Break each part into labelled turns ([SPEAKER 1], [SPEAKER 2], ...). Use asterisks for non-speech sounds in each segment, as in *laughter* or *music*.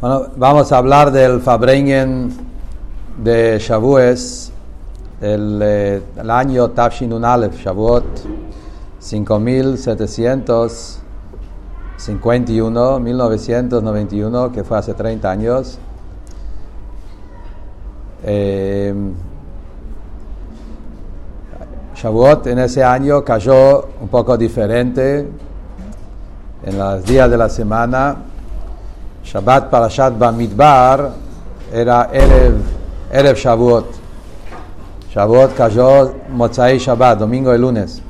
[SPEAKER 1] Bueno, vamos a hablar del Fabrengen de Shavuos, el, eh, año Tafshinun Aleph, Shavuot, 5751, 1991, que fue hace 30 años. Eh, Shavuot en ese año cayó un poco diferente en los días de la semana. Shabbat Parashat Bamidbar era Erev Shavuot. Shavuot cayó Motzai Shabbat, domingo y lunes.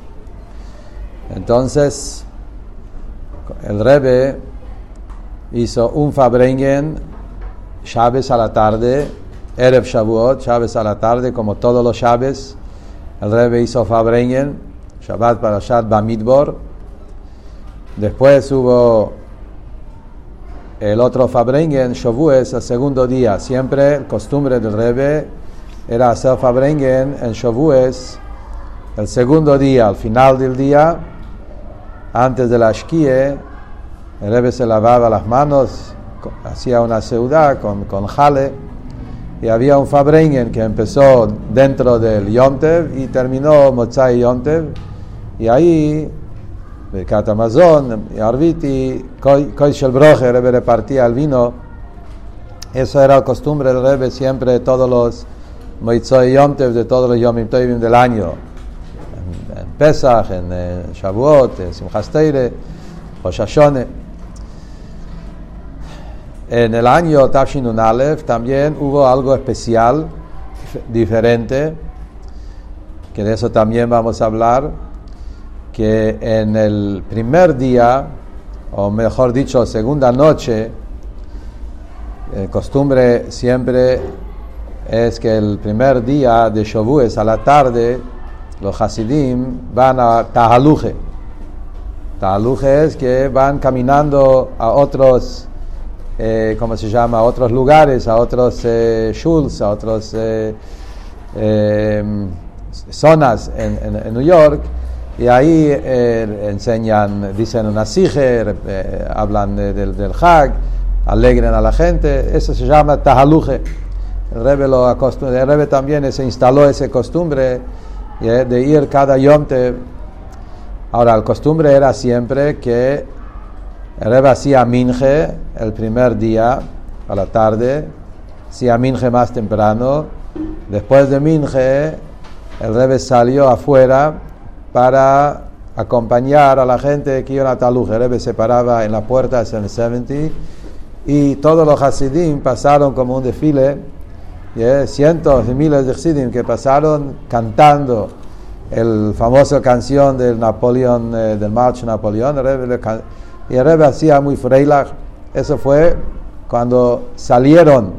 [SPEAKER 1] Entonces, el Rebbe hizo un Fabrengen Shabbos a la tarde, Erev Shavuot, Shabbos a la tarde, como todos los Shabbos. El Rebbe hizo Fabrengen, Shabbat Parashat Bamidbar. Después hubo el otro Fabrengen, Shavuos, el segundo día. Siempre el costumbre del Rebbe era hacer Fabrengen en Shavuos, el segundo día, al final del día, antes de la Shkie, el Rebbe se lavaba las manos, hacía una seudá con, con jale, y había un Fabrengen que empezó dentro del Yontev y terminó Motzai Yontev, y ahí Arviti, Koi Shel Broje, el Rebbe repartía el vino. Eso del año. En, Pesach, en, Shavuot. En el año Tafshinun Aleph también hubo algo especial, diferente, que de eso también vamos a hablar que en el primer día, o mejor dicho, segunda noche, eh, costumbre siempre es que el primer día de Shavuos a la tarde, los Hasidim van a Tahaluje. Tahaluje es que van caminando a otros, eh, ¿cómo se llama? A otros lugares, a otros eh, shuls, a otras zonas en, en, en New York y ahí eh, enseñan, dicen una sige, eh, hablan de, de, del Hag, alegren a la gente, eso se llama tahaluje. El Rebbe, lo el Rebbe también se instaló esa costumbre eh, de ir cada yomte. Ahora, la costumbre era siempre que el Rebbe hacía minje el primer día, a la tarde, hacía minje más temprano. Después de minje, el Rebbe salió afuera para acompañar a la gente que iba a Taluj. El Rebbe se paraba en la puerta de 770 y todos los Hasidim pasaron como un desfile, yeah, cientos y miles de Hasidim que pasaron cantando el famoso canción del Napoleón, eh, del March Napoleón, el Rebbe, y el Rebbe hacía muy freilach. Eso fue cuando salieron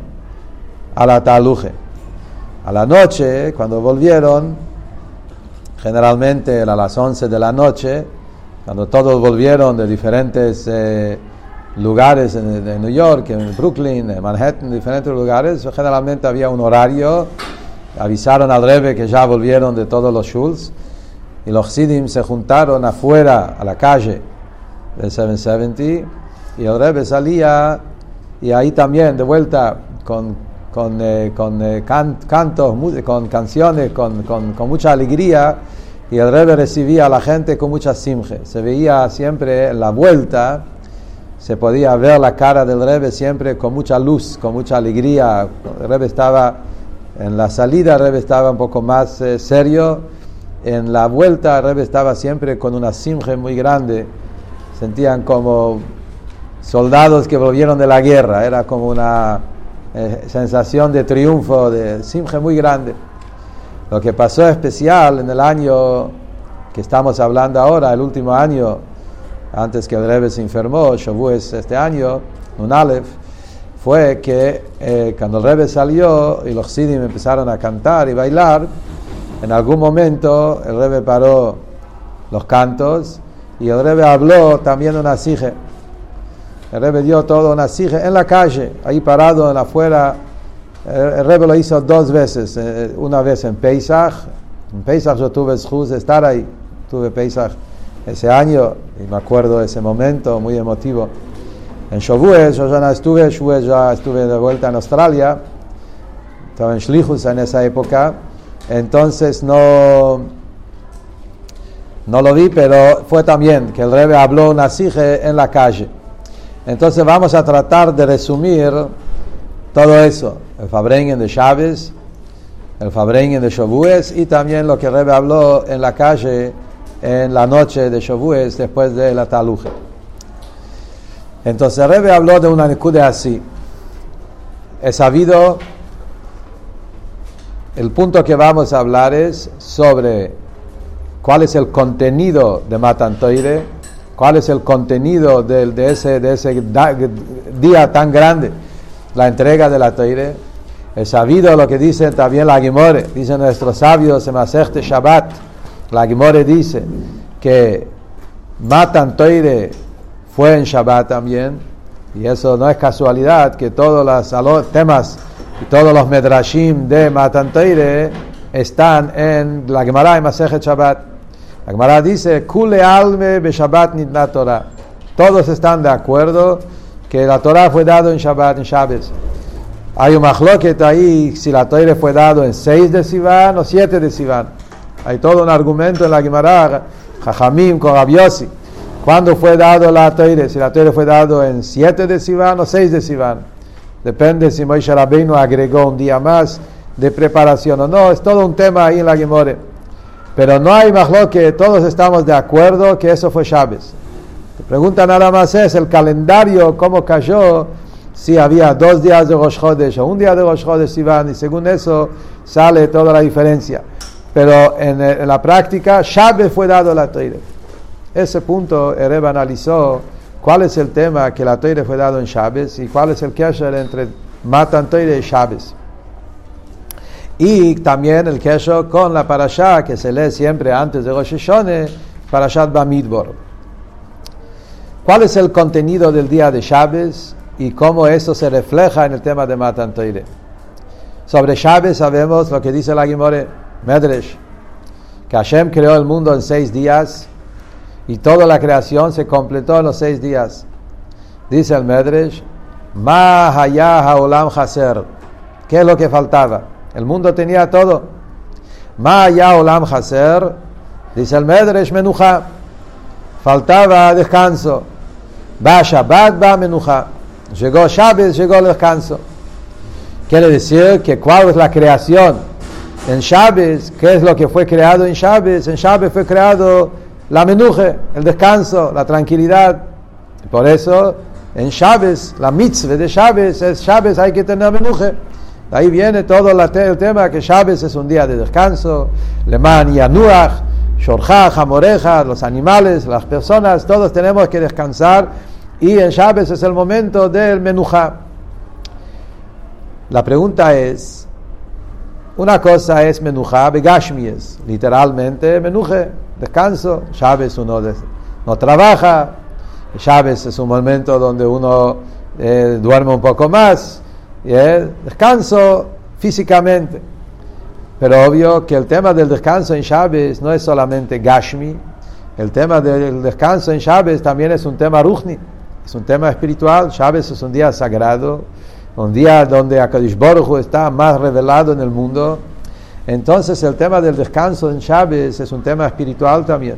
[SPEAKER 1] a la Taluje. A la noche, cuando volvieron, generalmente a las 11 de la noche, cuando todos volvieron de diferentes eh, lugares en, de New York, en Brooklyn, en Manhattan, diferentes lugares, generalmente había un horario, avisaron al Rebbe que ya volvieron de todos los shuls, y los Sidim se juntaron afuera, a la calle del 770, y el Rebbe salía, y ahí también, de vuelta, con, con, eh, con eh, can, cantos, con canciones, con, con, con, mucha alegría, y el Rebbe recibía a la gente con mucha simje. Se veía siempre en la vuelta, se podía ver la cara del Rebbe siempre con mucha luz, con mucha alegría. El Rebbe estaba, en la salida el Rebbe estaba un poco más eh, serio, en la vuelta el Rebbe estaba siempre con una simje muy grande. Sentían como soldados que volvieron de la guerra, era como una eh, sensación de triunfo, de simje muy grande. Lo que pasó especial en el año que estamos hablando ahora, el último año, antes que el Rebbe se enfermó, Shavuos este año, un Aleph, fue que eh, cuando el Rebbe salió y los Sidim empezaron a cantar y bailar, en algún momento el Rebbe paró los cantos y el Rebbe habló también una sige. El Rebbe dio todo una sige en la calle, ahí parado en afuera. El Rebbe lo hizo dos veces, una vez en Pesach. En Pesach yo tuve de estar ahí, tuve Pesach ese año y me acuerdo de ese momento muy emotivo. En Shavuos, yo ya no estuve, Shavuos ya estuve de vuelta en Australia, estaba en Shlichus en esa época, entonces no, no lo vi, pero fue también que el Rebbe habló una sige en la calle. Entonces vamos a tratar de resumir todo eso, el Fabrengen de Chávez, el Fabrengen de Shavuos y también lo que el Rebbe habló en la calle en la noche de Shavuos después de la taluje. Entonces Rebe habló de una nekude así. He sabido, el punto que vamos a hablar es sobre cuál es el contenido de Matan Toire, cuál es el contenido de, ese, de ese día tan grande, la entrega de la Toire. He sabido lo que dice también la Gimore, dice nuestros sabios en Maserte Shabbat. La Gimore dice que Matan Toire fue en Shabbat también, y eso no es casualidad que todos los temas y todos los medrashim de Matan Teire están en la Gemara y Masejet Shabbat. La Gemara dice, Kule alme be Shabbat nitna Torah. Todos están de acuerdo que la Torah fue dado en Shabbat, en Shabbat. Hay un machloket ahí si la Torah fue dado en 6 de Sivan o 7 de Sivan. Hay todo un argumento en la Gemara, Jajamim con Rabiosi ¿Cuándo fue dado la Teire? Si la Teire fue dado en 7 de Sivan o 6 de Sivan. Depende si Moisés Rabbeinu agregó un día más de preparación o no. Es todo un tema ahí en la Gemore. Pero no hay más lo que todos estamos de acuerdo que eso fue Chávez. La pregunta nada más es el calendario, cómo cayó, si había dos días de Rosh Chodesh o un día de Rosh Chodesh Sivan, y según eso sale toda la diferencia. Pero en, en la práctica, Chávez fue dado la Teire. Ese punto Ereb analizó cuál es el tema que la Toire fue dado en Chávez y cuál es el kesher entre Matan Toire y Chávez. Y también el kesher con la parasha que se lee siempre antes de Rosh Hashanah, Parashat Bamidbor. ¿Cuál es el contenido del día de Chávez y cómo eso se refleja en el tema de Matan Toire? Sobre Chávez sabemos lo que dice la Gimore Medresh, que Hashem creó el mundo en seis días y toda la creación se completó en los seis días. Dice el Medresh, Ma haolam haser. ¿Qué es lo que faltaba? El mundo tenía todo. Ma olam haser. Dice el Medresh, menuja. Faltaba descanso. Va Shabbat, va menuja. Llegó Shabbat, llegó el descanso. Quiere decir que cuál es la creación en Shabbat, qué es lo que fue creado en Shabbat. En Shabbat fue creado la menuje, el descanso, la tranquilidad. Por eso, en Chávez, la mitzvah de Chávez es Chávez, hay que tener menuje. Ahí viene todo el tema que Chávez es un día de descanso, Leman y Anuach, Shorja, Jamoreja, los animales, las personas, todos tenemos que descansar y en Chávez es el momento del menuja. La pregunta es, una cosa es menuja, begashmies, literalmente menuje, descanso. Chávez uno no trabaja. Chávez es un momento donde uno eh, duerme un poco más. Eh, descanso físicamente. Pero obvio que el tema del descanso en Chávez no es solamente Gashmi. El tema del descanso en Chávez también es un tema Ruchni. Es un tema espiritual. Chávez es un día sagrado. Un día donde Akadosh Baruch está más revelado en el mundo entonces el tema del descanso en Chávez es un tema espiritual también.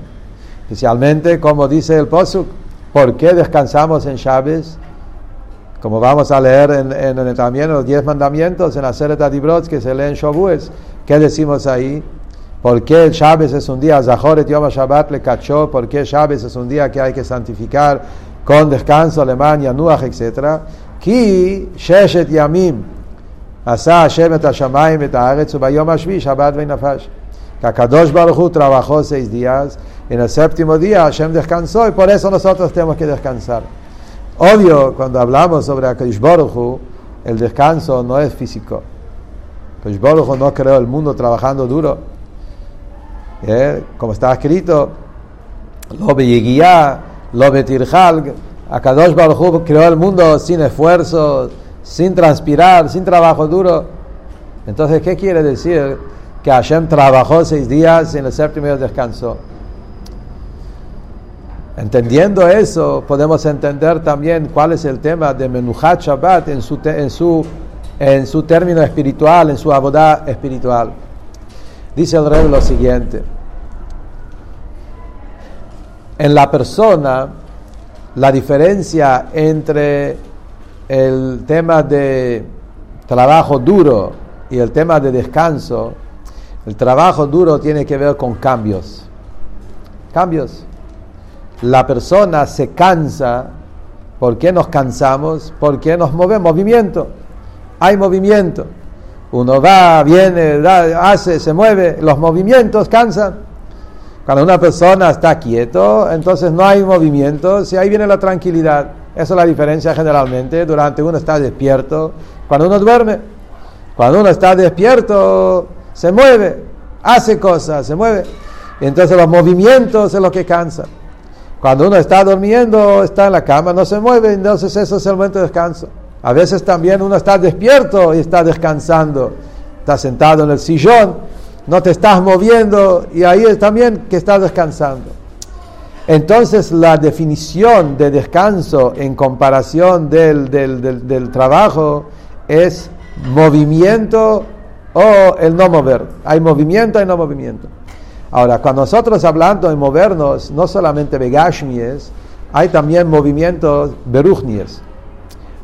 [SPEAKER 1] Especialmente como dice el Posuk, ¿por qué descansamos en Chávez? Como vamos a leer en, también los diez mandamientos en la Seret Adibrot que se lee en Shavuos. ¿Qué decimos ahí? ¿Por qué el Chávez es un día, Zahoret Yom Shabbat le cachó? ¿Por qué Chávez es un día que hay que santificar con descanso, alemán, Yanuach, etc.? Ki Sheshet Yamim, עשה השם את השמיים ואת הארץ וביום השביעי שבת ונפש. Que Akadosh Baruch trabajó seis días, en el séptimo día Hashem descansó y por eso nosotros tenemos que descansar. Obvio, cuando hablamos sobre Akadosh Baruch el descanso no es físico. Akadosh Baruch no creó el mundo trabajando duro. ¿Eh? Como está escrito, lo beyeguía, lo betirjal, Akadosh Baruch creó el mundo sin esfuerzo, sin transpirar, sin trabajo duro. Entonces, ¿qué quiere decir? Que Hashem trabajó seis días y en el séptimo día descansó. Entendiendo eso, podemos entender también cuál es el tema de Menuchat Shabbat en su, en su, en su término espiritual, en su abodá espiritual. Dice el rey lo siguiente. En la persona, la diferencia entre el tema de trabajo duro y el tema de descanso, el trabajo duro tiene que ver con cambios. Cambios la persona se cansa. ¿Por qué nos cansamos? Porque nos movemos, movimiento. Hay movimiento. Uno va, viene, hace, se mueve. Los movimientos cansan. Cuando una persona está quieto, entonces no hay movimiento, y ahí viene la tranquilidad. Esa es la diferencia generalmente. Durante uno está despierto, cuando uno duerme. Cuando uno está despierto, se mueve, hace cosas, se mueve. Entonces los movimientos es lo que cansan. Cuando uno está durmiendo, está en la cama, no se mueve, entonces eso es el momento de descanso. A veces también uno está despierto y está descansando. Está sentado en el sillón, no te estás moviendo y ahí es también que estás descansando. Entonces la definición de descanso en comparación del, del, del trabajo es movimiento o el no mover. Hay movimiento, hay no movimiento. Ahora, cuando nosotros hablando de movernos, no solamente begashmies, hay también movimientos beruchnies.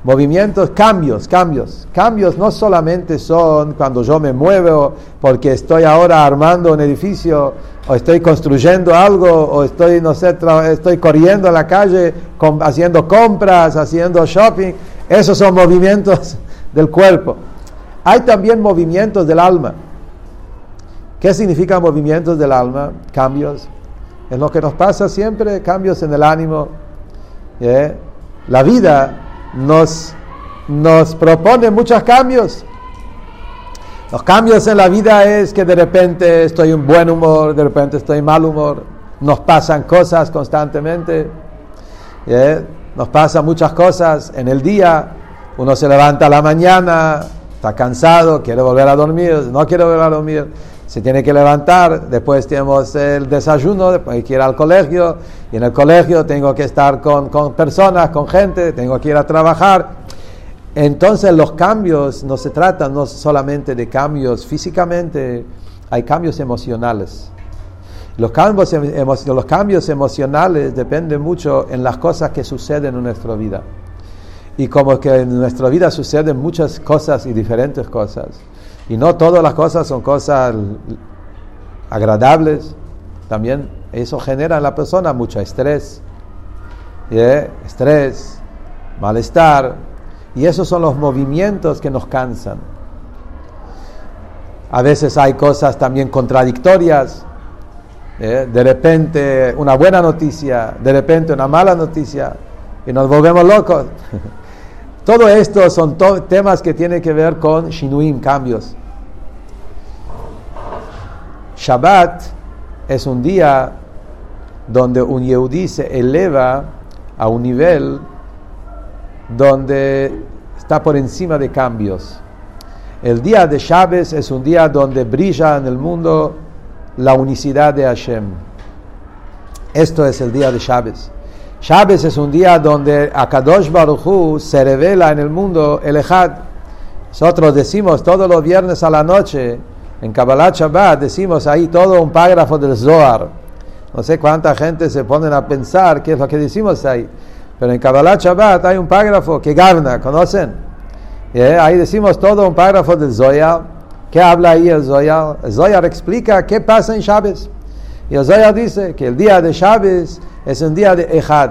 [SPEAKER 1] Movimientos, cambios, cambios. Cambios no solamente son cuando yo me muevo porque estoy ahora armando un edificio o estoy construyendo algo o estoy, no sé, estoy corriendo a la calle haciendo compras, haciendo shopping. Esos son movimientos *laughs* del cuerpo. Hay también movimientos del alma. ¿Qué significa movimientos del alma? Cambios. En lo que nos pasa siempre, cambios en el ánimo. La vida nos, nos propone muchos cambios. Los cambios en la vida es que de repente estoy en buen humor, de repente estoy en mal humor. Nos pasan cosas constantemente. Nos pasan muchas cosas en el día. Uno se levanta a la mañana, está cansado, quiere volver a dormir, no quiere volver a dormir se tiene que levantar, después tenemos el desayuno, después hay que ir al colegio, y en el colegio tengo que estar con, con personas, con gente, tengo que ir a trabajar. Entonces los cambios no se tratan no solamente de cambios físicamente, hay cambios emocionales. Los cambios, los cambios emocionales dependen mucho en las cosas que suceden en nuestra vida. Y como que en nuestra vida suceden muchas cosas y diferentes cosas. Y no todas las cosas son cosas agradables. También eso genera en la persona mucho estrés. Estrés, malestar. Y esos son los movimientos que nos cansan. A veces hay cosas también contradictorias. De repente una buena noticia, de repente una mala noticia. Y nos volvemos locos. *laughs* Todo esto son temas que tienen que ver con shinuim, cambios. Shabbat es un día donde un Yehudi se eleva a un nivel donde está por encima de cambios. El día de Shabbat es un día donde brilla en el mundo la unicidad de Hashem. Esto es el día de Shabbat. Shabbat es un día donde Akadosh Baruch Hu se revela en el mundo el Ejad. Nosotros decimos todos los viernes a la noche, en Kabbalah Shabbat, decimos ahí todo un párrafo del Zohar. No sé cuánta gente se ponen a pensar qué es lo que decimos ahí. Pero en Kabbalah Shabbat hay un párrafo que Gavna, ¿conocen? Eh, ahí decimos todo un párrafo del Zohar. ¿Qué habla ahí el Zohar? El Zohar explica qué pasa en Shabbat. Y el Zohar dice que el día de Shabbat es un día de Echad.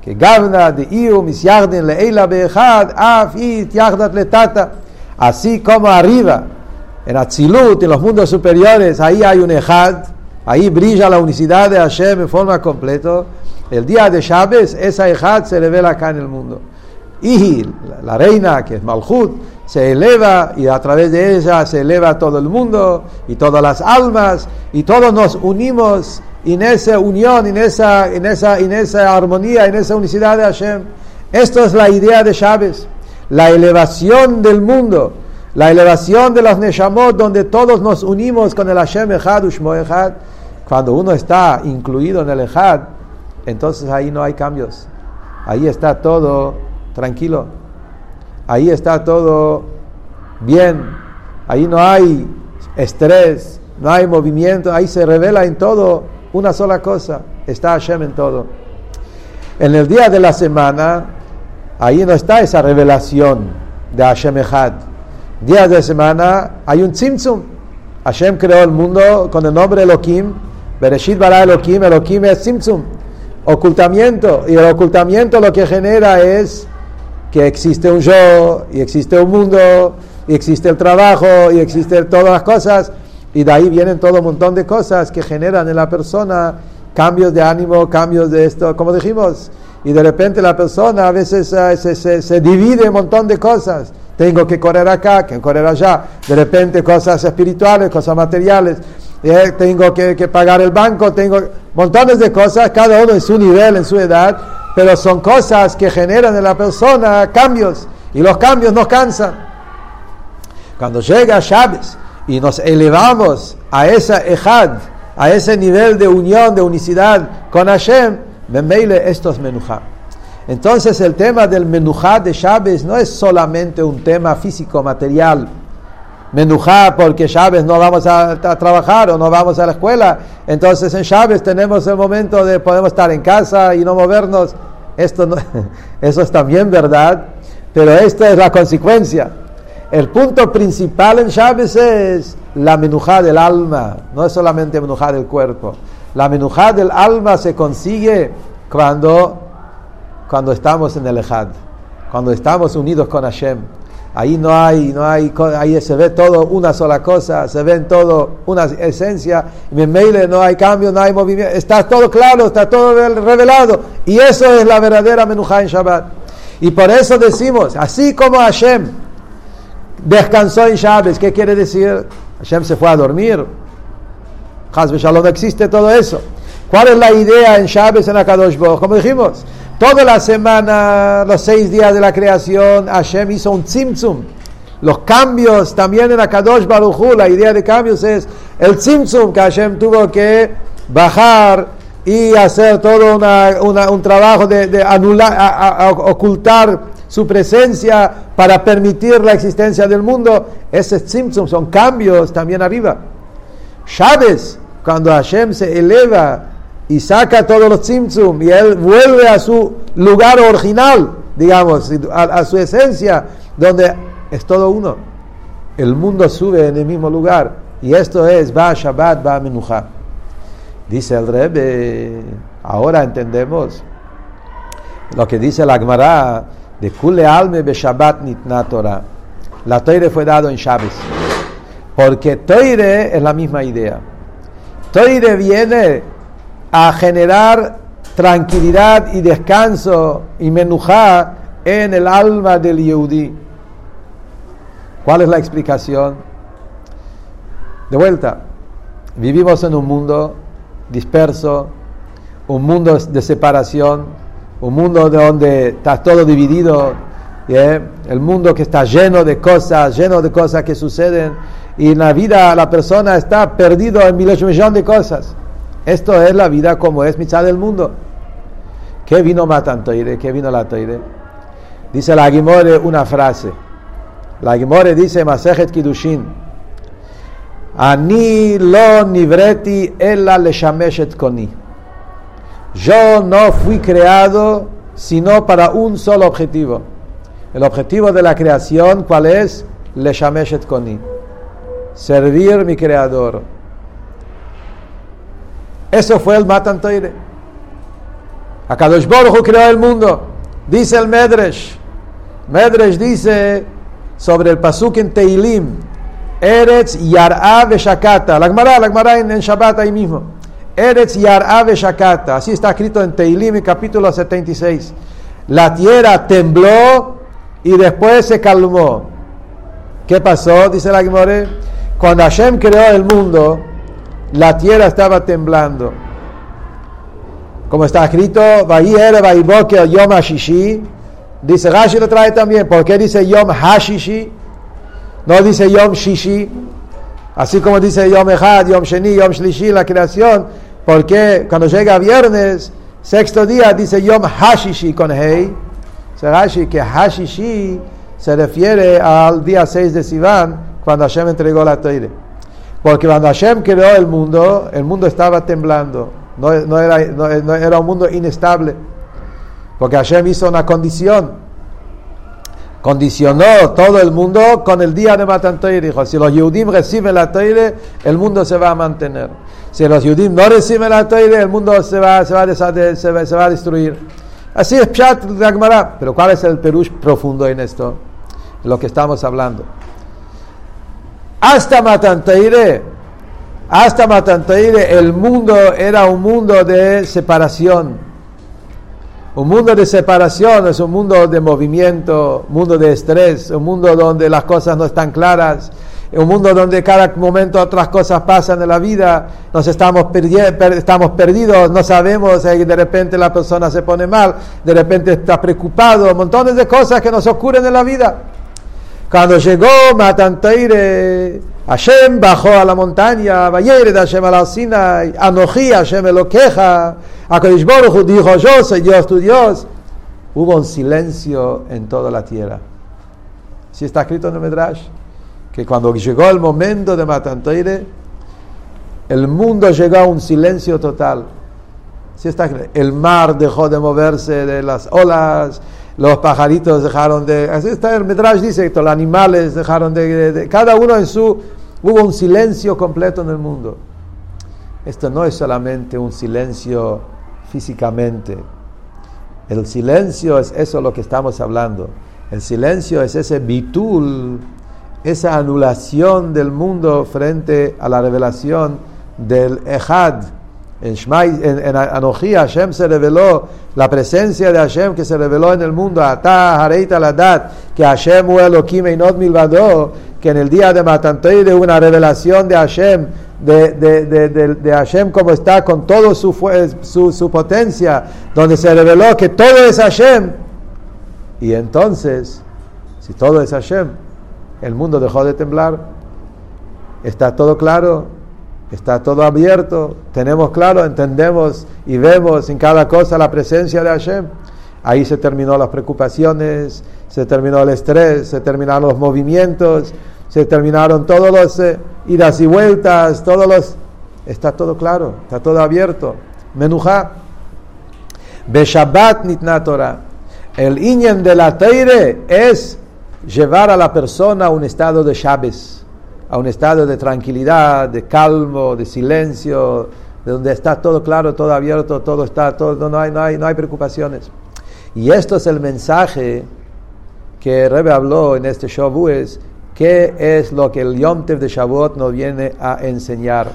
[SPEAKER 1] Que Gavna de Iu Misyardin Leila Echad, Af It Yachdat Letata. Así como arriba, en Atzilut, en los mundos superiores, ahí hay un Echad, ahí brilla la unicidad de Hashem en forma completa. El día de Shabbat, esa Echad se revela acá en el mundo. Y la, reina, que es Malchut, se eleva y a través de ella se eleva todo el mundo y todas las almas y todos nos unimos en esa unión, en esa, en esa, en esa armonía, en esa unicidad de Hashem. Esto es la idea de Chávez, la elevación del mundo, la elevación de los Neshamot, donde todos nos unimos con el Hashem Echad, Ushmo Echad. Cuando uno está incluido en el Echad, entonces ahí no hay cambios. Ahí está todo tranquilo. Ahí está todo bien. Ahí no hay estrés, no hay movimiento. Ahí se revela en todo una sola cosa. Está Hashem en todo. En el día de la semana, ahí no está esa revelación de Hashem Echad. Días de semana hay un tzimtzum. Hashem creó el mundo con el nombre Elohim. Bereshit bara Elohim. Elohim es tzimtzum. Ocultamiento. Y el ocultamiento lo que genera es que existe un yo, y existe un mundo, y existe el trabajo, y existen todas las cosas. Y de ahí vienen todo un montón de cosas que generan en la persona cambios de ánimo, cambios de esto, como dijimos. Y de repente la persona a veces eh, se, se, se divide un montón de cosas. Tengo que correr acá, que correr allá. De repente cosas espirituales, cosas materiales. Eh, tengo que, que, pagar el banco, tengo montones de cosas, cada uno en su nivel, en su edad. Pero son cosas que generan en la persona cambios. Y los cambios nos cansan. Cuando llega Chávez y nos elevamos a esa ejad, a ese nivel de unión, de unicidad con Hashem, Memeile esto es menujá. Entonces el tema del menujá de Chávez no es solamente un tema físico, material. Menujá porque Chávez no vamos a, trabajar o no vamos a la escuela. Entonces en Chávez tenemos el momento de podemos estar en casa y no movernos. Esto *laughs* eso es también verdad, pero esta es la consecuencia. El punto principal en Chávez es la menujá del alma, no es solamente menujá del cuerpo. La menujá del alma se consigue cuando, cuando estamos en el Ejad, cuando estamos unidos con Hashem. Ahí no hay, no hay, ahí se ve todo una sola cosa, se ve todo una esencia. En Meile no hay cambio, no hay movimiento, está todo claro, está todo revelado. Y eso es la verdadera menujá en Shabbat. Y por eso decimos, así como Hashem descansó en Shabbat, ¿qué quiere decir? Hashem se fue a dormir. Hazbe Shalom existe todo eso. ¿Cuál es la idea en Shabbat en Akadosh Baruch? Como dijimos, toda la semana, los seis días de la creación, Hashem hizo un tzimtzum. Los cambios también en Akadosh Baruch Hu, la idea de cambios es el tzimtzum que Hashem tuvo que bajar y hacer todo un trabajo de, anular, ocultar su presencia para permitir la existencia del mundo. Ese tzimtzum son cambios también arriba. Shabes, cuando Hashem se eleva y saca todos los tzimtzum y él vuelve a su lugar original, digamos, a, su esencia, donde es todo uno. El mundo sube en el mismo lugar. Y esto es Va Shabbat, Va Menucha. Dice el Rebbe, ahora entendemos lo que dice la Gemara de Kule Alme be Shabbat Nitna Torah. La Toire fue dado en Shabbat. Porque Toire es la misma idea. Toire viene a generar tranquilidad y descanso y menujá en el alma del Yehudi. ¿Cuál es la explicación? De vuelta, vivimos en un mundo disperso, un mundo de separación, un mundo donde está todo dividido, ¿yeah? el mundo que está lleno de cosas, lleno de cosas que suceden, y en la vida la persona está perdido en miles millones de cosas. Esto es la vida como es mitad del mundo. ¿Qué vino Matantoire? ¿Qué vino la Toire? Dice la Gimore una frase. La Gimore dice Masejet Kiddushin. Ani lo nivreti ella le shameshet koni. Yo no fui creado sino para un solo objetivo. El objetivo de la creación, ¿cuál es? Le shameshet koni. Servir mi creador. Eso fue el Matan Toire. Akadosh Baruch creó el mundo. Dice el Medresh. Medresh dice sobre el pasuk en Teilim. Eretz Yar'a Shakata. La Gemara, la Gemara en, en Shabbat ahí mismo. Eretz Yar'a Shakata. Así está escrito en Teilim, capítulo 76. La tierra tembló y después se calmó. ¿Qué pasó? Dice la Gemara. Cuando Hashem creó el mundo, la tierra estaba temblando. Como está escrito, Yom Hashishi. Dice Rashi lo trae también. ¿Por qué dice Yom Hashishi? No dice Yom Shishi. Así como dice Yom Echad, Yom Sheni, Yom Shlishi, la creación. Porque cuando llega viernes, Sexto día dice Yom Hashishi con Hei. Se que Hashishi se refiere al día 6 de Sivan, cuando Hashem entregó la Teire. Porque cuando Hashem creó el mundo, el mundo estaba temblando. No, era, un mundo inestable. Porque Hashem hizo una condición. Condicionó todo el mundo con el día de Matan Dijo, si los Yehudim reciben la Teire, el mundo se va a mantener. Si los Yehudim no reciben la Teire, el mundo se va, se va, se va, se va a destruir. Así es Pshat Gagmará. Pero ¿cuál es el perush profundo en esto? lo que estamos hablando. Hasta Matantaire, hasta Matantaire, el mundo era un mundo de separación. Un mundo de separación es un mundo de movimiento, un mundo de estrés, un mundo donde las cosas no están claras, un mundo donde cada momento otras cosas pasan en la vida, nos estamos, estamos perdidos, no sabemos, y de repente la persona se pone mal, de repente está preocupado, montones de cosas que nos ocurren en la vida. Cuando llegó Matanteire, Hashem bajó a la montaña, de Hashem a la Sinai, Anoji Hashem lo queja, Akodish Baruch dijo, yo soy Dios, tu Dios. Hubo un silencio en toda la tierra. Si está escrito en el Medrash, que cuando llegó el momento de Matanteire, el mundo llegó a un silencio total. Si está, el mar dejó de moverse de las olas, los pajaritos dejaron de... Así está el Medrash dice que los animales dejaron de, Cada uno en su... Hubo un silencio completo en el mundo. Esto no es solamente un silencio físicamente. El silencio es eso lo que estamos hablando. El silencio es ese bitul, esa anulación del mundo frente a la revelación del Ejad, en, Shmai, en, en Hashem se reveló la presencia de Hashem que se reveló en el mundo. Ata Hareita Ladat, que Hashem Elohim Einot Milvado, que en el día de Matantoide una revelación de Hashem, de, de, de, de, Hashem como está con toda su, su, su potencia, donde se reveló que todo es Hashem. Y entonces, si todo es Hashem, el mundo dejó de temblar. Está todo claro Está todo abierto, tenemos claro, entendemos y vemos en cada cosa la presencia de Hashem. Ahí se terminó las preocupaciones, se terminó el estrés, se terminaron los movimientos, se terminaron todos los eh, idas y vueltas, todos los... Está todo claro, está todo abierto. Menujá. Beshabbat nitna Torah. El iñen de la Teire es llevar a la persona a un estado de Shabbos a un estado de tranquilidad, de calmo, de silencio, de donde está todo claro, todo abierto, todo está, todo, no, hay, no, hay, no hay preocupaciones. Y esto es el mensaje que Rebe habló en este Shavuot, qué es lo que el Yom Tev de Shavuot nos viene a enseñar.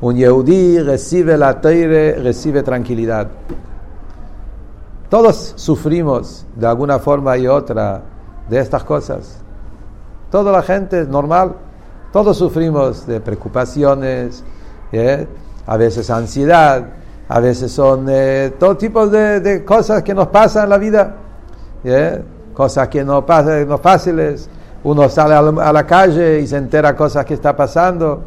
[SPEAKER 1] Un Yehudi recibe la Teire, recibe tranquilidad. Todos sufrimos de alguna forma y otra de estas cosas. Toda la gente es normal, todos sufrimos de preocupaciones, ¿eh? a veces ansiedad, a veces son eh, todo tipo de, cosas que nos pasan en la vida, ¿eh? cosas que no pasan, no fáciles. Uno sale a la, calle y se entera cosas que está pasando.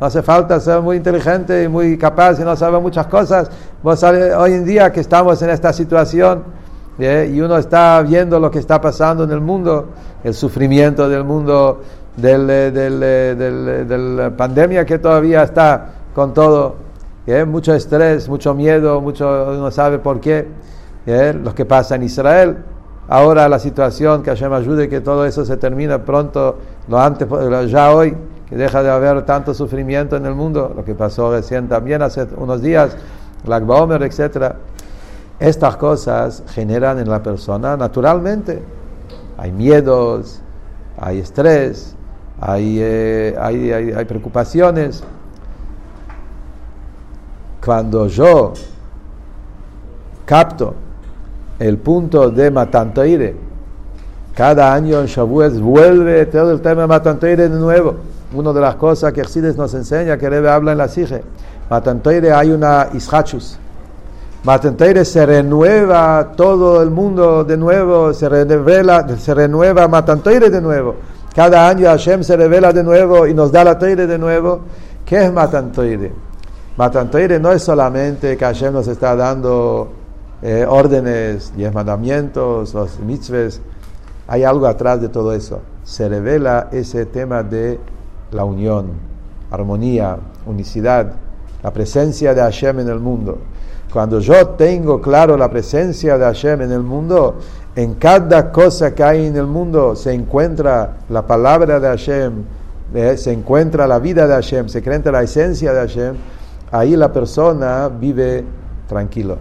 [SPEAKER 1] No hace falta ser muy inteligente y muy capaz y no saber muchas cosas. hoy en día que estamos en esta situación, y uno está viendo lo que está pasando en el mundo, el sufrimiento del mundo, del, eh, del, eh, de la pandemia que todavía está con todo, mucho estrés, mucho miedo, mucho no sabe por qué, lo que pasa en Israel. Ahora la situación, que Hashem ayude que todo eso se termine pronto, lo antes, ya hoy, que deja de haber tanto sufrimiento en el mundo, lo que pasó recién también hace unos días, la Omer, etcétera estas cosas generan en la persona naturalmente. Hay miedos, hay estrés, hay, eh, hay, hay, preocupaciones. Cuando yo capto el punto de Matantoire, cada año en Shavuot vuelve todo el tema de Matantoire de nuevo. Una de las cosas que Excides nos enseña, que debe hablar en la Sige. Matantoire hay una Ishachus, Matanteire se renueva todo el mundo de nuevo, se revela, se renueva Matanteire de nuevo. Cada año Hashem se revela de nuevo y nos da la Teire de nuevo. ¿Qué es Matanteire? Matantoire no es solamente que Hashem nos está dando eh, órdenes, diez mandamientos, los mitzvahs. Hay algo atrás de todo eso. Se revela ese tema de la unión, armonía, unicidad, la presencia de Hashem en el mundo. Cuando yo tengo claro la presencia de Hashem en el mundo, en cada cosa que hay en el mundo se encuentra la palabra de Hashem, eh, se encuentra la vida de Hashem, se encuentra la esencia de Hashem, ahí la persona vive tranquilo.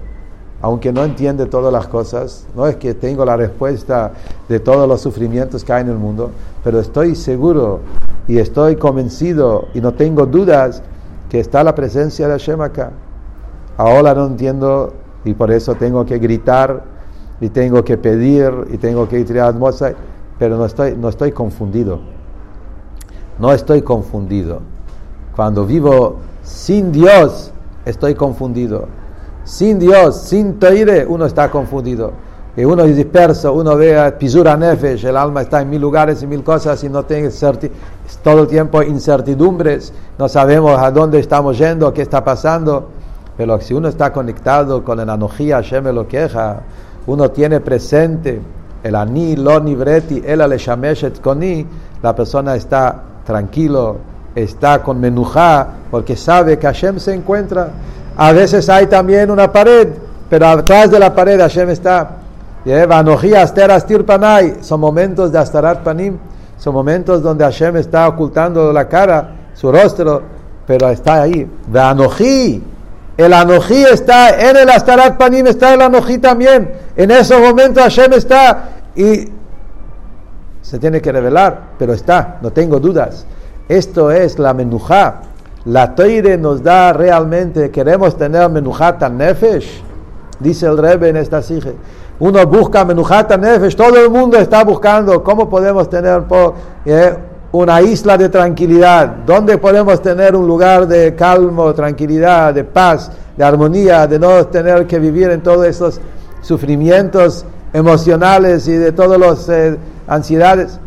[SPEAKER 1] Aunque no entiende todas las cosas, no es que tengo la respuesta de todos los sufrimientos que hay en el mundo, pero estoy seguro y estoy convencido y no tengo dudas que está la presencia de Hashem acá. Ahora no entiendo y por eso tengo que gritar y tengo que pedir y tengo que ir a atmósfera, pero no estoy, no estoy confundido. No estoy confundido. Cuando vivo sin Dios, estoy confundido. Sin Dios, sin Teire, uno está confundido. Y uno es disperso, uno ve pisura nefesh, el alma está en mil lugares y mil cosas y no tiene todo el tiempo incertidumbres, no sabemos a dónde estamos yendo, qué está pasando. Pero si uno está conectado con la analogía, Hashem lo queja, uno tiene presente el ani, lo nibreti, el aleshameshet koni, la persona está tranquilo, está con menujá, porque sabe que Hashem se encuentra. A veces hay también una pared, pero atrás de la pared Hashem está. Son momentos de Astarat Panim, son momentos donde Hashem está ocultando la cara, su rostro, pero está ahí. Anojí, el Anojí está en el Astarat Panim, está el Anojí también. En esos momentos Hashem está y se tiene que revelar, pero está, no tengo dudas. Esto es la menujá. La Toire nos da realmente, queremos tener tan nefesh, dice el Rebbe en esta sige. Uno busca tan nefesh, todo el mundo está buscando cómo podemos tener eh, una isla de tranquilidad, dónde podemos tener un lugar de calmo, tranquilidad, de paz, de armonía, de no tener que vivir en todos esos sufrimientos emocionales y de todas las eh, ansiedades.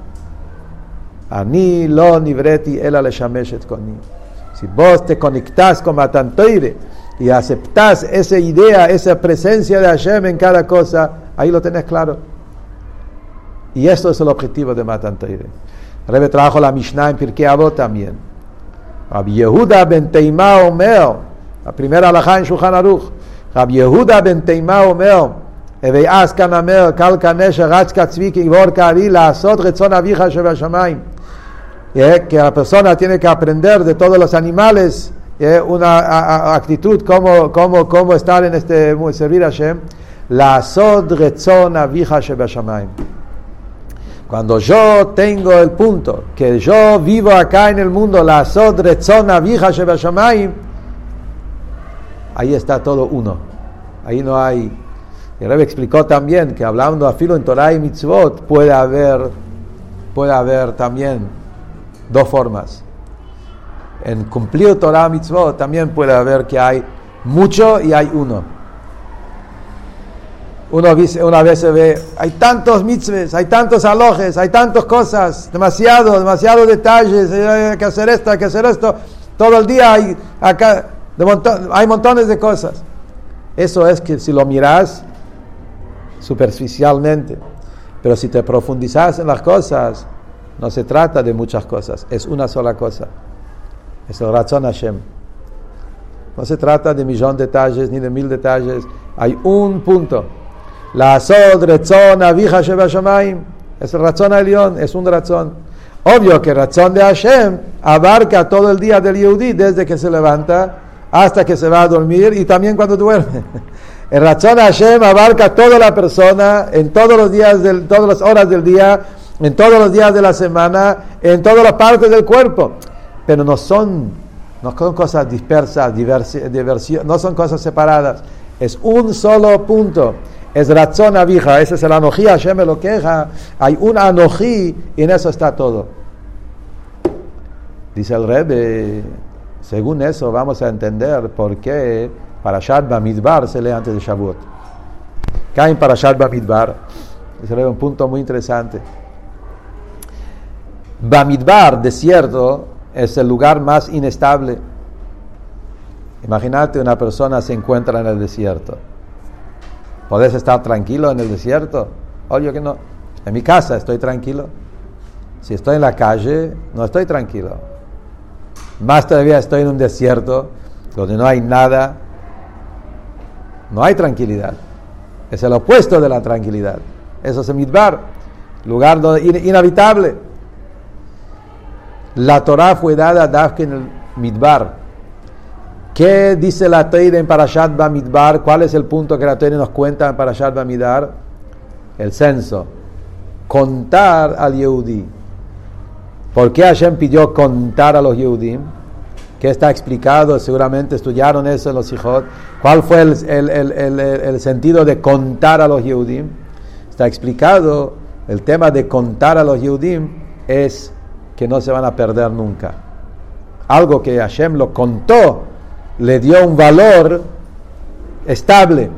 [SPEAKER 1] Ani lo nibreti el Si vos te conectás con Matantoire y aceptás esa idea, esa presencia de Hashem en cada cosa, ahí lo tenés claro. Y esto es el objetivo de Matantoire. הרב טרחו למשנה עם פרקי אבות עמיין. רבי יהודה בן תימה אומר, הפרימר הלכה עם שולחן ערוך, רבי יהודה בן תימה אומר, הווי אז כנמר, קל כנשר, רץ כצבי, כגבור כארי, לעשות רצון אביך שבשמיים. que la persona tiene que aprender de todos los animales eh, כמו, כמו סטלין, actitud השם, לעשות רצון אביך שבשמיים. Cuando yo tengo el punto que yo vivo acá en el mundo, la rechona vieja ahí está todo uno. Ahí no hay y Rebbe explicó también que hablando a filo en Torah y Mitzvot puede haber, puede haber también dos formas. En cumplir Torah y Mitzvot también puede haber que hay mucho y hay uno. Uno una vez se ve, hay tantos mitzvahs, hay tantos alojes, hay tantas cosas, demasiado, demasiados detalles, hay que hacer esto, hay que hacer esto. Todo el día hay, acá, hay montones de cosas. Eso es que si lo miras, superficialmente. Pero si te profundizas en las cosas, no se trata de muchas cosas, es una sola cosa. Es el razón Hashem. No se trata de millón de detalles ni de mil detalles. Hay un punto. La sod rezón avija shemaim. Es el razón León, es un razón. Obvio que razón de Hashem abarca todo el día del Yehudi, desde que se levanta hasta que se va a dormir y también cuando duerme. *laughs* El razón Hashem abarca toda la persona en todos los días, del, todas las horas del día, en todos los días de la semana, en todas las partes del cuerpo. Pero no son, no son cosas dispersas, diversión, no son cosas separadas. Es un solo punto. Es razón avija, esa es la anojí, Hashem lo queja. Hay un anojí y en eso está todo. Dice el Rebbe, según eso vamos a entender por qué Parashat Bamidbar se lee antes de Shavuot. Caen Parashat Bamidbar. Es un punto muy interesante. Bamidbar, desierto, es el lugar más inestable. Imagínate una persona se encuentra en el desierto. ¿Podés estar tranquilo en el desierto? Obvio que no. En mi casa estoy tranquilo. Si estoy en la calle, no estoy tranquilo. Más todavía estoy en un desierto donde no hay nada. No hay tranquilidad. Es el opuesto de la tranquilidad. Eso es el midbar, lugar inhabitable. La Torah fue dada a en el midbar. ¿Qué dice la Torah en Parashat Bamidbar? ¿Cuál es el punto que la Torah nos cuenta en Parashat Bamidbar? El censo. Contar al Yehudi. ¿Por qué Hashem pidió contar a los Yehudim? Que está explicado, seguramente estudiaron eso en los hijos. ¿Cuál fue el, sentido de contar a los Yehudim? Está explicado, el tema de contar a los Yehudim es que no se van a perder nunca. Algo que Hashem lo contó le dio un valor estable.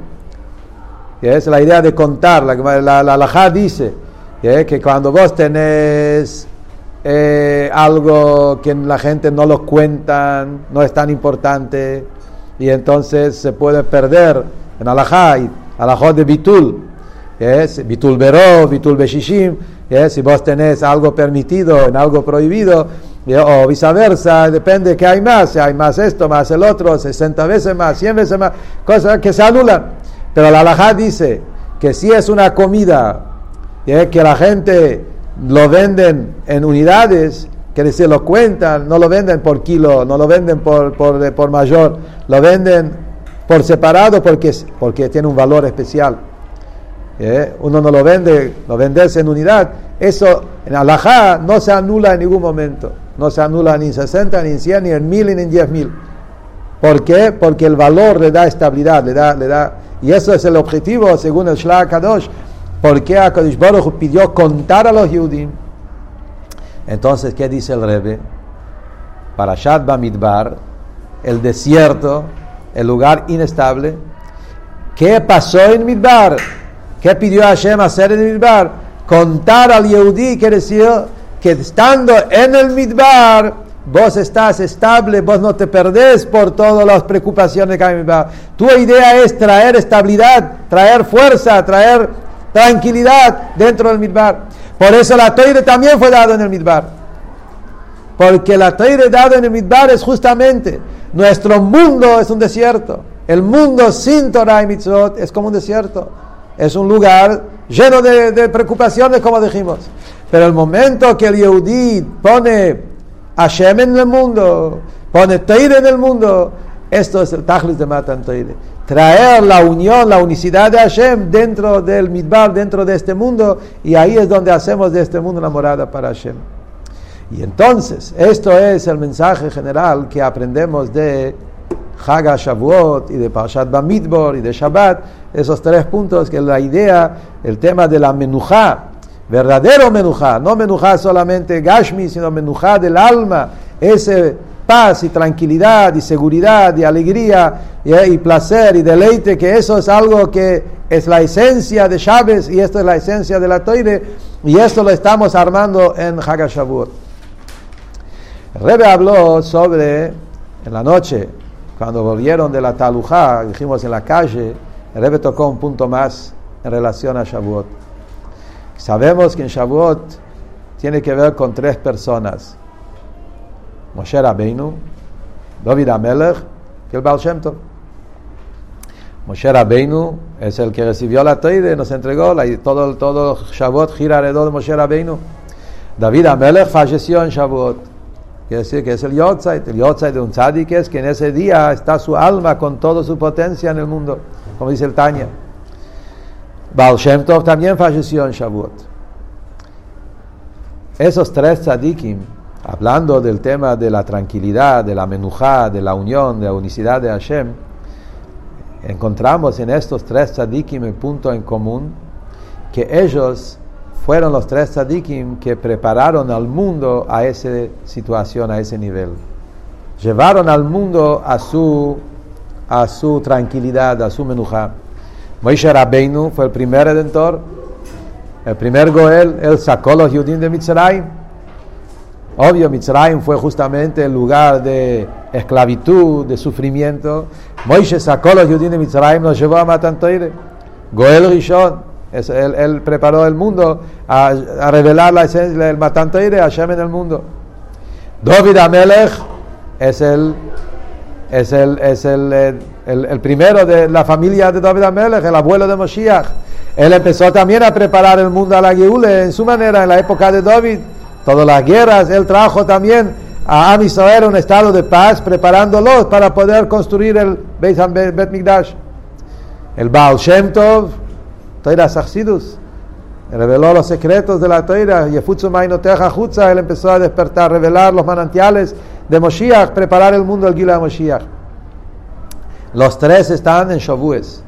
[SPEAKER 1] Y es la idea de contar. La, la, la, dice que cuando vos tenés eh, algo que la gente no lo cuentan, no es tan importante, y entonces se puede perder en alajá, alajá de bitul, es bitul beró, bitul beshishim, si vos tenés algo permitido en algo prohibido, o viceversa, depende que hay más, hay más esto, más el otro, 60 veces más, 100 veces más, cosas que se anulan. Pero la halajá dice que si es una comida que la gente lo venden en unidades, que decir, lo cuentan, no lo venden por kilo, no lo venden por, por, por mayor, lo venden por separado porque, porque tiene un valor especial. Uno no lo vende, lo vendes en unidad. Eso en alajá no se anula en ningún momento. No se anula ni en 60, ni en 100, ni en 1000, ni en 10.000. ¿Por qué? Porque el valor le da estabilidad, le da, le da. Y eso es el objetivo, según el Shla Kadosh. ¿Por qué Akadosh Baruch pidió contar a los Yudim? Entonces, ¿qué dice el Rebbe? Para Shad Bamidbar, el desierto, el lugar inestable. ¿Qué pasó en Midbar? ¿Qué pidió Hashem hacer en Midbar? Contar al Yehudi, quiere decir que estando en el Midbar, vos estás estable, vos no te perdés por todas las preocupaciones que hay en el Midbar. Tu idea es traer estabilidad, traer fuerza, traer tranquilidad dentro del Midbar. Por eso la Toire también fue dado en el Midbar. Porque la Toire dado en el Midbar es justamente nuestro mundo es un desierto. El mundo sin Torah y Mitzvot es como un desierto es un lugar lleno de, preocupaciones, como dijimos. Pero el momento que el Yehudi pone Hashem en el mundo, pone Teire en el mundo, esto es el Tajlis de Matan Teire. Traer la unión, la unicidad de Hashem dentro del Midbar, dentro de este mundo, y ahí es donde hacemos de este mundo una morada para Hashem. Y entonces, esto es el mensaje general que aprendemos de Haga Shavuot y de Parshat Bamidbor y de Shabbat, esos tres puntos que la idea, el tema de la menujá, verdadero menujá, no menujá solamente Gashmi, sino menujá del alma, ese paz y tranquilidad y seguridad y alegría y, placer y deleite, que eso es algo que es la esencia de Shabbat y esto es la esencia de la Toire y esto lo estamos armando en Haga Shavuot. El Rebbe habló sobre, en la noche, cuando volvieron de la Talujá, dijimos en la calle, el Rebbe tocó un punto más en relación a Shavuot. Sabemos que en Shavuot tiene que ver con tres personas. Moshe Rabbeinu, David Amelech y el Baal Shem. Moshe Rabbeinu es el que recibió la Teide, nos entregó la, todo, todo Shavuot gira alrededor de Moshe Rabbeinu. David Amelech falleció en Shavuot. Quiere decir que es el Yotzait. El Yotzait de un tzadik es que en ese día está su alma con toda su potencia en el mundo, como dice el Tanya. Baal Shem Tov también falleció en Shavuot. Esos tres tzadikim, hablando del tema de la tranquilidad, de la menujá, de la unión, de la unicidad de Hashem, encontramos en estos tres tzadikim el punto en común que ellos fueron los tres tzadikim que prepararon al mundo a esa situación, a ese nivel. Llevaron al mundo a su, a su tranquilidad, a su menujá. Moishe Rabbeinu fue el primer redentor, el primer Goel, él sacó los judíos de Mitzrayim. Obvio, Mitzrayim fue justamente el lugar de esclavitud, de sufrimiento. Moisés sacó los judíos de Mitzrayim, los llevó a Matantoire. Goel Rishon, él, preparó el mundo a, revelar la esencia del Matantoire, a Hashem en el mundo. David Amelech es el es el, es el, el, primero de la familia de David Amelech, el abuelo de Moshiach. Él empezó también a preparar el mundo a la Geule en su manera, en la época de David. Todas las guerras, él trajo también a Am Israel un estado de paz, preparándolos para poder construir el Beit, Bet Mikdash. El Baal Shem Tov, Toira Sachsidus, reveló los secretos de la Toira, Yefutsu Mainoteja Jutza, él empezó a despertar, revelar los manantiales de Moshiach, preparar el mundo al Gila de Moshiach. Los tres están en Shavuos.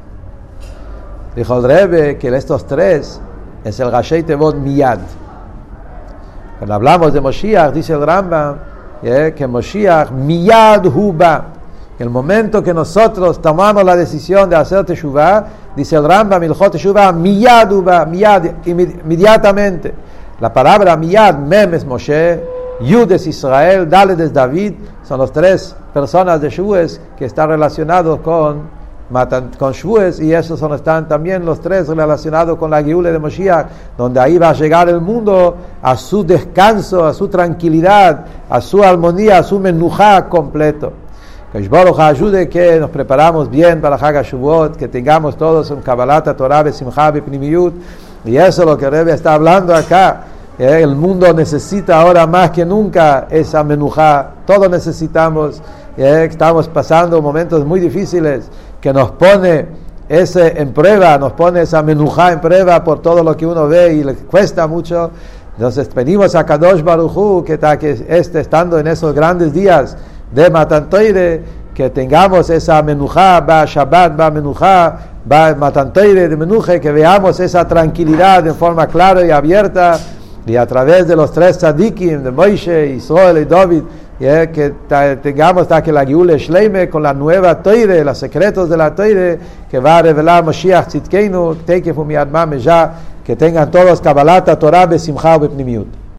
[SPEAKER 1] Dijo el Rebbe que estos tres es el Gashei Tevot Miyad. Cuando hablamos de Moshiach, dice el Rambam eh, que Moshiach Miyad Huba. El momento que nosotros tomamos la decisión de hacer Teshuvah, dice el Rambam, Milchot Teshuvah, Miyad Huba, Miyad, inmediatamente. La palabra Miyad, Mem es Moshe, Yud es Israel, Daled es David, son las tres personas de Shues que están relacionados con con Shues y esos son, están también los tres relacionados con la Geule de Moshiach, donde ahí va a llegar el mundo a su descanso, a su tranquilidad, a su armonía, a su menujá completo. Que Baruch ayude que nos preparamos bien para Haga Shavuot, que tengamos todos un Kabbalat, Torah, Simcha, Pnimiyut, y eso es lo que Rebe está hablando acá el mundo necesita ahora más que nunca esa menujá. Todos necesitamos. Estamos pasando momentos muy difíciles que nos pone ese en prueba, nos pone esa menujá en prueba por todo lo que uno ve y le cuesta mucho. Entonces pedimos a Kadosh Baruchu que, que esté estando en esos grandes días de Matantoire, que tengamos esa menujá, va Shabbat, va menujá, va Matantoire de menuje, que veamos esa tranquilidad en forma clara y abierta y a través de los tres tzadikim, de Moishe, Israel y David, yeah, que tengamos hasta que la Giule Shleime con la nueva Toire, los secretos de la Toire, que va a